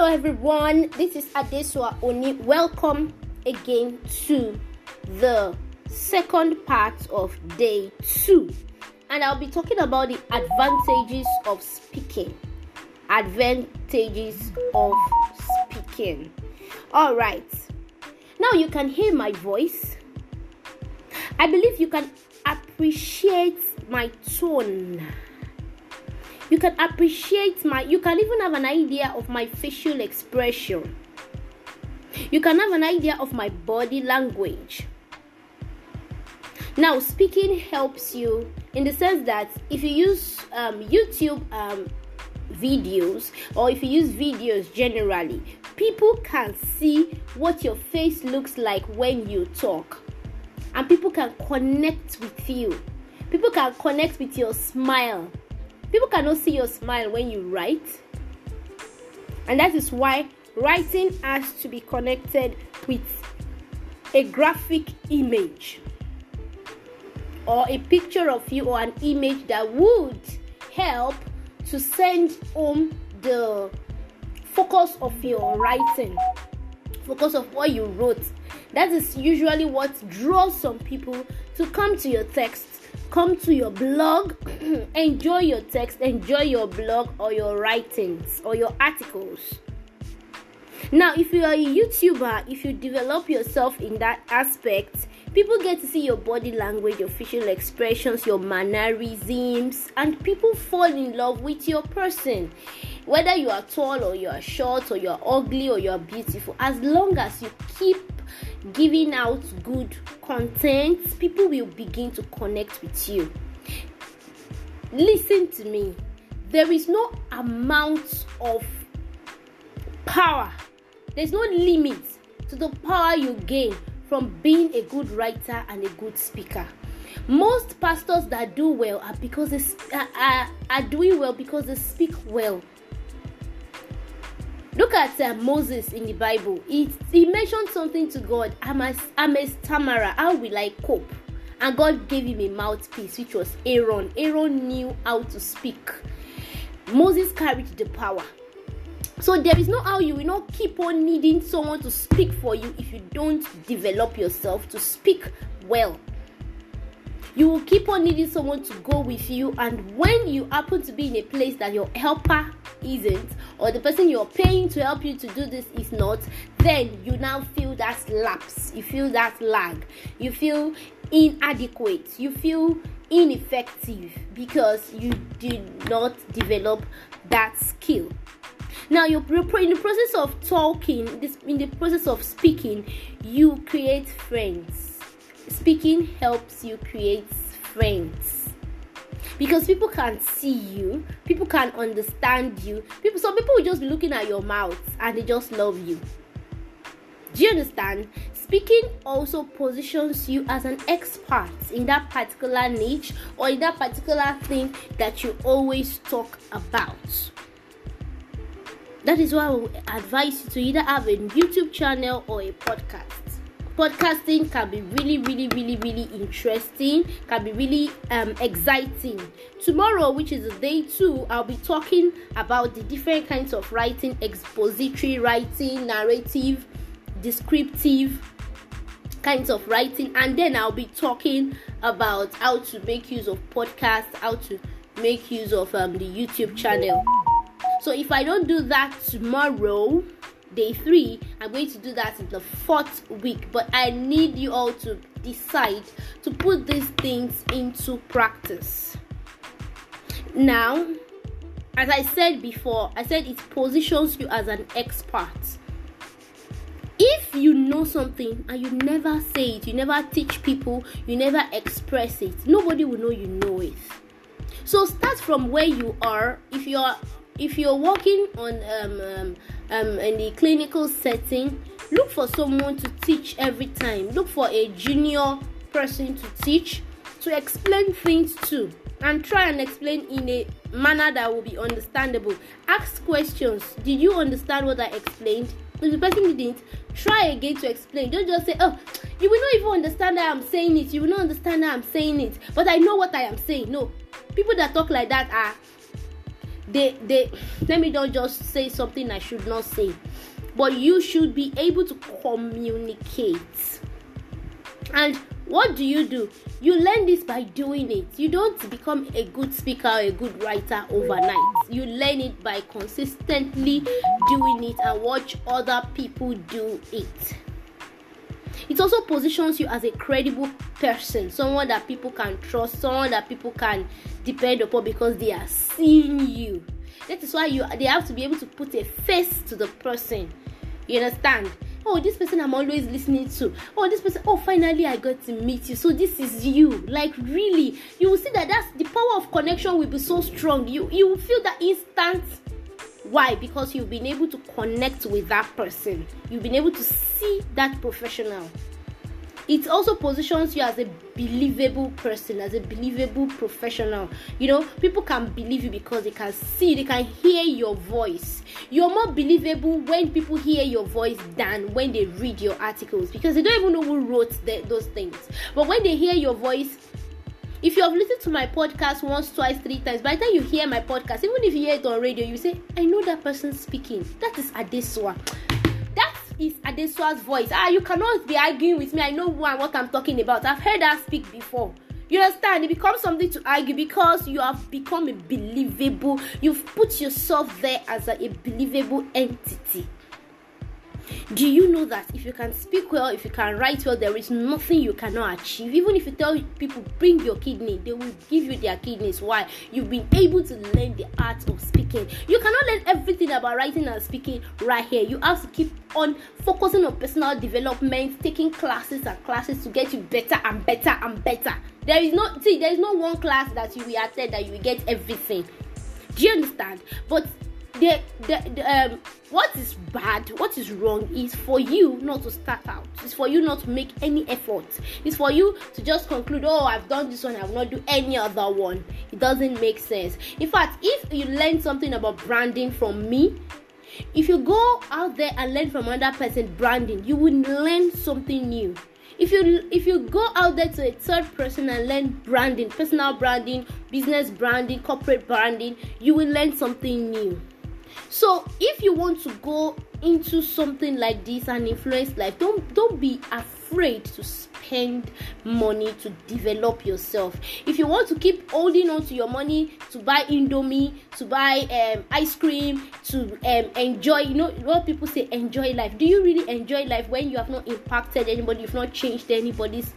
Hello, everyone. This is Adesua Oni. Welcome again to the second part of day two, and I'll be talking about the advantages of speaking. Advantages of speaking. All right. Now you can hear my voice. I believe you can appreciate my tone you can appreciate my you can even have an idea of my facial expression. You can have an idea of my body language. Now speaking helps you in the sense that if you use um, youtube um, videos or if you use videos generally people can see what your face looks like when you talk. And people can connect with you. People can connect with your smile People cannot see your smile when you write. And that is why writing has to be connected with a graphic image or a picture of you or an image that would help to send home the focus of your writing, focus of what you wrote. That is usually what draws some people to come to your text come to your blog, enjoy your text, enjoy your blog or your writings or your articles. Now, if you are a YouTuber, if you develop yourself in that aspect, people get to see your body language, your facial expressions, your mannerisms, and people fall in love with your person. Whether you are tall or you are short or you are ugly or you are beautiful, as long as you keep giving out good content, people will begin to connect with you. Listen to me. There is no amount of power, there's no limit to the power you gain from being a good writer and a good speaker. Most pastors that do well are because they are, are, are doing well because they speak well. Look at uh, Moses in the Bible. He, he mentioned something to God. I'm a, I'm a stammerer. How will I cope? And God gave him a mouthpiece, which was Aaron. Aaron knew how to speak. Moses carried the power. So there is no how you will not keep on needing someone to speak for you if you don't develop yourself to speak well. You will keep on needing someone to go with you and when you happen to be in a place that your helper isn't or the person you're paying to help you to do this is not then you now feel that lapse. You feel that lag. You feel inadequate. You feel ineffective because you did not develop that skill now you're in the process of talking this in the process of speaking you create friends. Speaking helps you create friends. Because people can see you people can understand you people some people will just be looking at your mouth and they just love you. Do you understand? Speaking also positions you as an expert in that particular niche or in that particular thing that you always talk about that is why i would advise you to either have a youtube channel or a podcast. Podcasting can be really really really really interesting can be really um, exciting. Tomorrow which is day two i'll be talking about the different kinds of writing expository writing narrative descriptive kinds of writing and then i'll be talking about how to make use of podcasts how to make use of um, the youtube channel so if i don't do that tomorrow day three i'm going to do that in the fourth week. But i need you all to decide to put these things into practice. Now as i said before i said it positions you as an expert. If you know something and you never say it you never teach people you never express it nobody will know you know it. So start from where you are. If you're if you're working on um, um, um, in the clinical setting, look for someone to teach every time. Look for a junior person to teach, to explain things to, and try and explain in a manner that will be understandable. Ask questions. Did you understand what I explained? If the person didn't, try again to explain. Don't just say, Oh, you will not even understand that I'm saying it. You will not understand that I'm saying it. But I know what I am saying. No. People that talk like that are they they let me not just say something i should not say but you should be able to communicate. And what do you do? You learn this by doing it. You don't become a good speaker or a good writer overnight. You learn it by consistently doing it and watch other people do it it also positions you as a credible person someone that people can trust someone that people can depend upon because they are seeing you. That is why you they have to be able to put a face to the person. You understand? Oh this person i'm always listening to. Oh this person oh finally i got to meet you. So this is you. Like really you will see that that's the power of connection will be so strong. You you will feel that instant why? Because you've been able to connect with that person. You've been able to see that professional. It also positions you as a believable person as a believable professional. You know people can believe you because they can see they can hear your voice. You're more believable when people hear your voice than when they read your articles because they don't even know who wrote the, those things. But when they hear your voice if you have listened to my podcast once twice three times by the time you hear my podcast even if you hear it on radio you say i know that person speaking. That is adeswa that is adeswa's voice. Ah you cannot be arguing with me. I know who and what i'm talking about. I've heard her speak before. You understand? It becomes something to argue because you have become a believable you've put yourself there as a, a believable entity do you know that if you can speak well if you can write well there is nothing you cannot achieve? Even if you tell people bring your kidney they will give you their kidneys. Why? You've been able to learn the art of speaking. You cannot learn everything about writing and speaking right here. You have to keep on focusing on personal development taking classes and classes to get you better and better and better. There is no see there is no one class that you will attend that you will get everything. Do you understand? But the, the, the um what is bad what is wrong is for you not to start out. It's for you not to make any effort. It's for you to just conclude oh i've done this one i will not do any other one. It doesn't make sense. In fact if you learn something about branding from me if you go out there and learn from another person branding you will learn something new. If you if you go out there to a third person and learn branding personal branding business branding corporate branding you will learn something new so if you want to go into something like this and influence life don't don't be afraid to spend money to develop yourself. If you want to keep holding on to your money to buy indomie to buy um, ice cream to um, enjoy you know what people say enjoy life. Do you really enjoy life when you have not impacted anybody you've not changed anybody's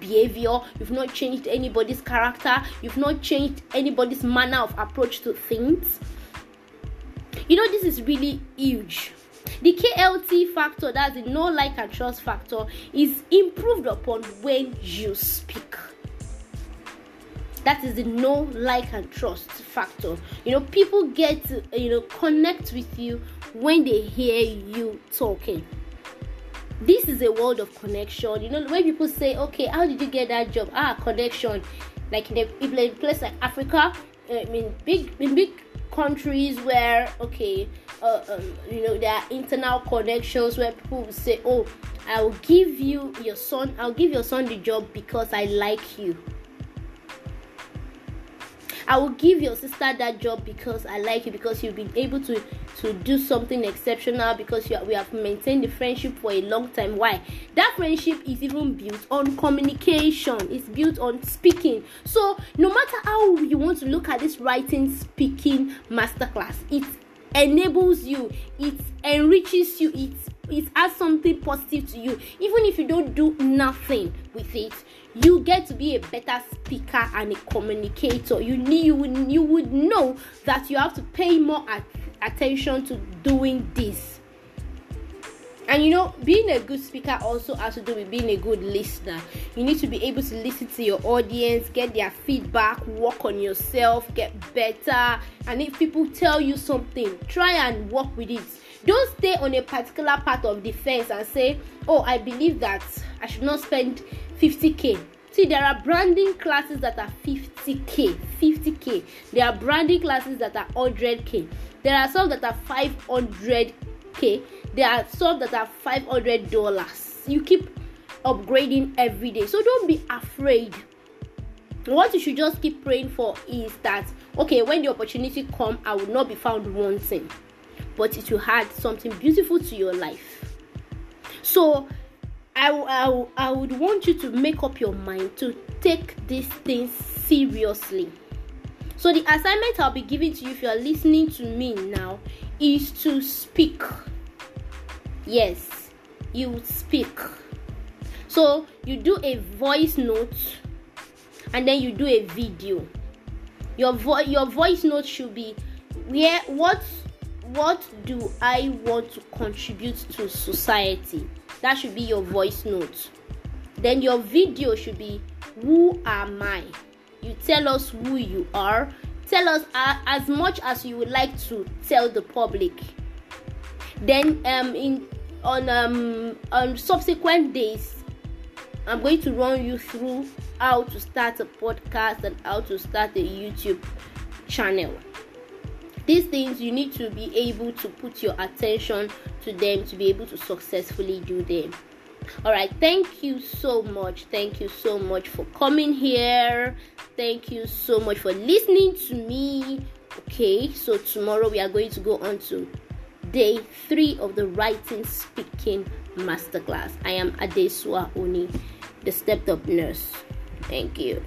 behavior you've not changed anybody's character you've not changed anybody's manner of approach to things you know this is really huge. The klt factor that's the know like and trust factor is improved upon when you speak. That is the know like and trust factor. You know people get to, you know connect with you when they hear you talking. This is a world of connection. You know when people say okay how did you get that job? Ah connection. Like in a, place like africa i mean big in big countries where okay uh, um, you know there are internal connections where people will say oh i'll give you your son i'll give your son the job because i like you I will give your sister that job because I like you because you've been able to to do something exceptional because you we have maintained the friendship for a long time. Why? That friendship is even built on communication. It's built on speaking. So no matter how you want to look at this writing speaking masterclass, it enables you. It enriches you. It it adds something positive to you. Even if you don't do nothing with it you get to be a better speaker and a communicator. You need you would, you would know that you have to pay more at, attention to doing this. And you know being a good speaker also has to do with being a good listener. You need to be able to listen to your audience get their feedback work on yourself get better. And if people tell you something try and work with it don't stay on a particular part of the fence and say oh i believe that i should not spend 50k see there are branding classes that are 50k 50k there are branding classes that are 100k there are some that are 500k there are some that are 500 dollars. You keep upgrading every day. So don't be afraid. What you should just keep praying for is that okay when the opportunity come i will not be found wanting but it will add something beautiful to your life. So I, I, I would want you to make up your mind to take these things seriously. So the assignment i'll be giving to you if you are listening to me now is to speak. Yes you speak. So you do a voice note and then you do a video. Your voice your voice note should be where what what do i want to contribute to society? That should be your voice note. Then your video should be who am i? You tell us who you are. Tell us uh, as much as you would like to tell the public. Then um in on um on subsequent days i'm going to run you through how to start a podcast and how to start a youtube channel these things you need to be able to put your attention to them to be able to successfully do them. All right thank you so much. Thank you so much for coming here. Thank you so much for listening to me. Okay so tomorrow we are going to go on to day three of the writing speaking masterclass. I am adesua oni the stepped up nurse. Thank you